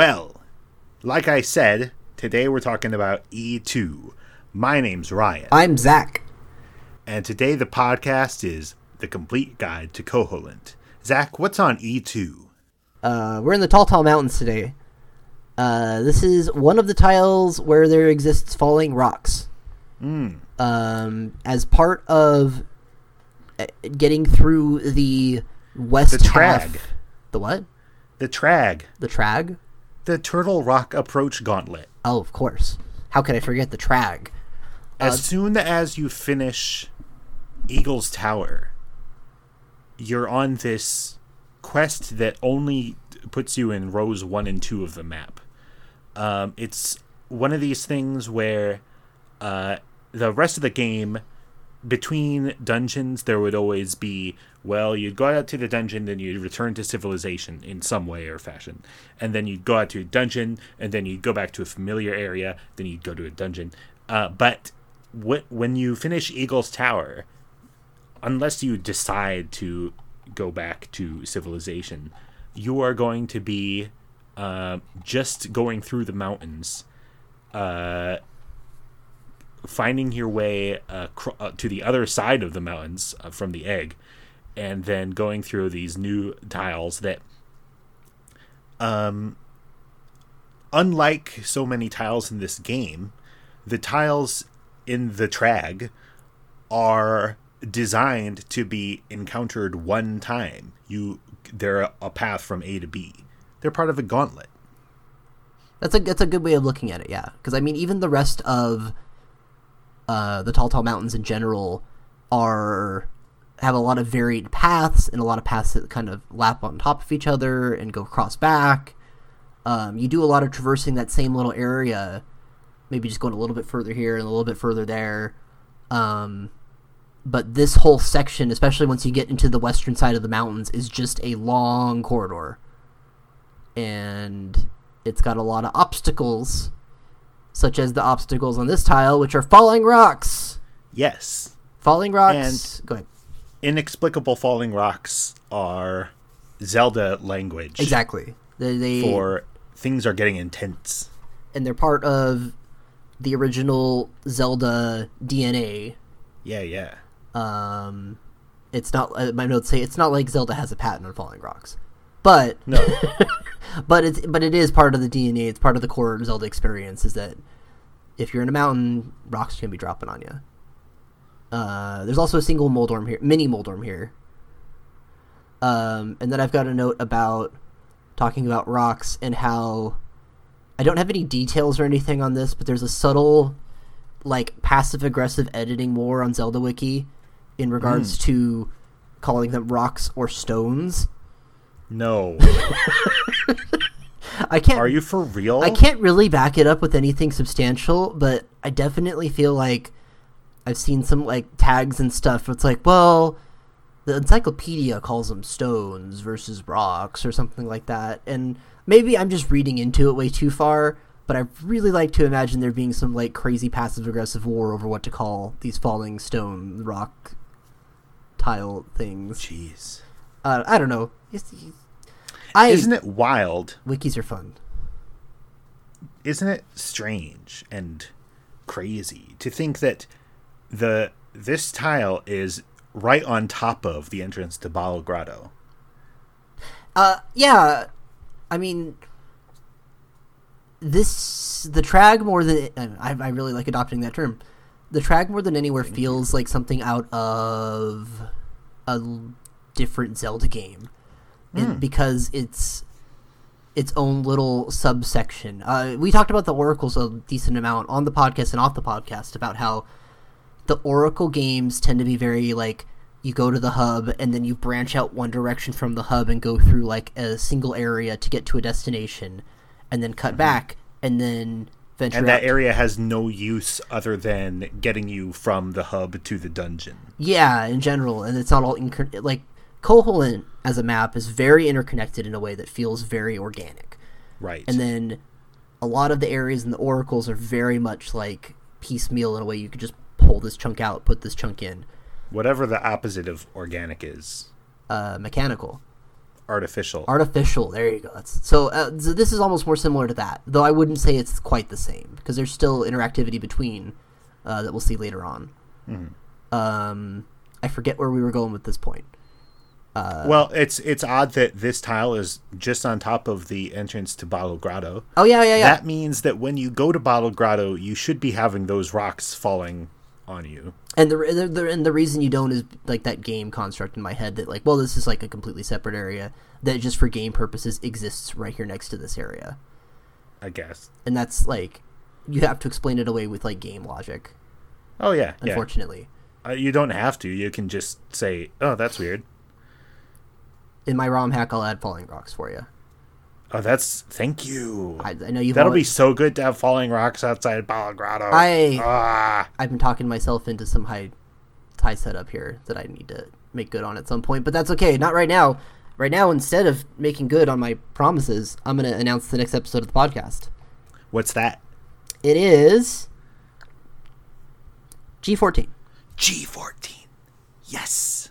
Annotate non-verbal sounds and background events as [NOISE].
Well, like I said, today we're talking about E2. My name's Ryan, I'm Zach. and today the podcast is The Complete Guide to Koholint. Zach, what's on E E2? Uh, we're in the Tal Tal Mountains today. Uh, this is one of the tiles where there exists falling rocks. Um, as part of uh, getting through the west The trag. half. The what? The Trag, The trag? The Turtle Rock Approach Gauntlet. Oh, of course. How could I forget the trag? As soon as you finish Eagle's Tower, you're on this quest that only puts you in rows one and two of the map. Um, it's one of these things where uh, the rest of the game, between dungeons, there would always be well, you'd go out to the dungeon, then you'd return to civilization in some way or fashion, and then you'd go out to a dungeon, and then you'd go back to a familiar area, then you'd go to a dungeon. Uh, but wh- when you finish Eagle's Tower, unless you decide to go back to civilization, you are going to be uh, just going through the mountains, uh, finding your way uh, cr- uh, to the other side of the mountains uh, from the egg, and then going through these new tiles that, um, unlike so many tiles in this game, the tiles in the trag are designed to be encountered one time. You they're a path from A to B. They're part of a gauntlet. That's a that's a good way of looking at it, yeah. Because I mean, even the rest of uh, the Tal Tal Mountains in general are have a lot of varied paths and a lot of paths that kind of lap on top of each other and go cross back. Um, you do a lot of traversing that same little area, maybe just going a little bit further here and a little bit further there. Um, but this whole section, especially once you get into the western side of the mountains, is just a long corridor. And it's got a lot of obstacles, such as the obstacles on this tile, which are falling rocks. Yes. Falling rocks. Go ahead. Inexplicable falling rocks are Zelda language Exactly. They, they for things are getting intense. and they're part of the original Zelda DNA. Yeah, yeah. Um, it's not. Uh, my notes say it's not like Zelda has a patent on falling rocks, but No. [LAUGHS] but it's but it is part of the DNA. It's part of the core Zelda experience. Is that if you're in a mountain, rocks can be dropping on you. Uh, there's also a single Moldorm here, mini Moldorm here. Um, and then I've got a note about talking about rocks and how I don't have any details or anything on this, but there's a subtle, like passive aggressive editing war on Zelda Wiki in regards to calling them rocks or stones. no. [LAUGHS] [LAUGHS] I can't. Are you for real? I can't really back it up with anything substantial, but I definitely feel like I've seen some like tags and stuff. It's like, well, the encyclopedia calls them stones versus rocks or something like that, and maybe I'm just reading into it way too far. But I really like to imagine there being some like crazy passive aggressive war over what to call these falling stone rock tile things. Jeez. Uh, I don't know. It's, I Isn't it wild? wikis are fun. isn't it strange and crazy to think that the this tile is right on top of the entrance to Bottle Grotto? Uh, yeah. I mean, this the trag more than I, I really like adopting that term. The trag more than anywhere feels like something out of a different Zelda game, And because it's its own little subsection. Uh, we talked about the oracles a decent amount on the podcast and off the podcast about how the oracle games tend to be very like you go to the hub and then you branch out one direction from the hub and go through like a single area to get to a destination and then cut back and then venture And that out. area has no use other than getting you from the hub to the dungeon. yeah in general and it's not all inc- like Koholint as a map is very interconnected in a way that feels very organic Right. and then a lot of the areas in the oracles are very much like piecemeal in a way you could just pull this chunk out put this chunk in Whatever the opposite of organic is. uh, mechanical artificial. Artificial. There you go. That's, so, uh, so this is almost more similar to that, though I wouldn't say it's quite the same because there's still interactivity between uh, that we'll see later on. Um, I forget where we were going with this point. Well, it's it's odd that this tile is just on top of the entrance to Bottle Grotto. Oh yeah, yeah, yeah. That means that when you go to Bottle Grotto, you should be having those rocks falling on you. And the, the, the and the reason you don't is like that game construct in my head that like, well, this is like a completely separate area that just for game purposes exists right here next to this area, I guess. and that's like you have to explain it away with like game logic. Oh yeah, yeah. Unfortunately, Uh, you don't have to. You can just say, "Oh, that's weird." In my ROM hack, I'll add falling rocks for you. Oh, that's thank you. I, I know you. That'll be so good to have falling rocks outside Grotto. I- ah. I've been talking myself into some high high setup here that I need to make good on at some point, but that's okay. Not right now. Right now, instead of making good on my promises, I'm going to announce the next episode of the podcast. What's that? It is G14. G14. Yes.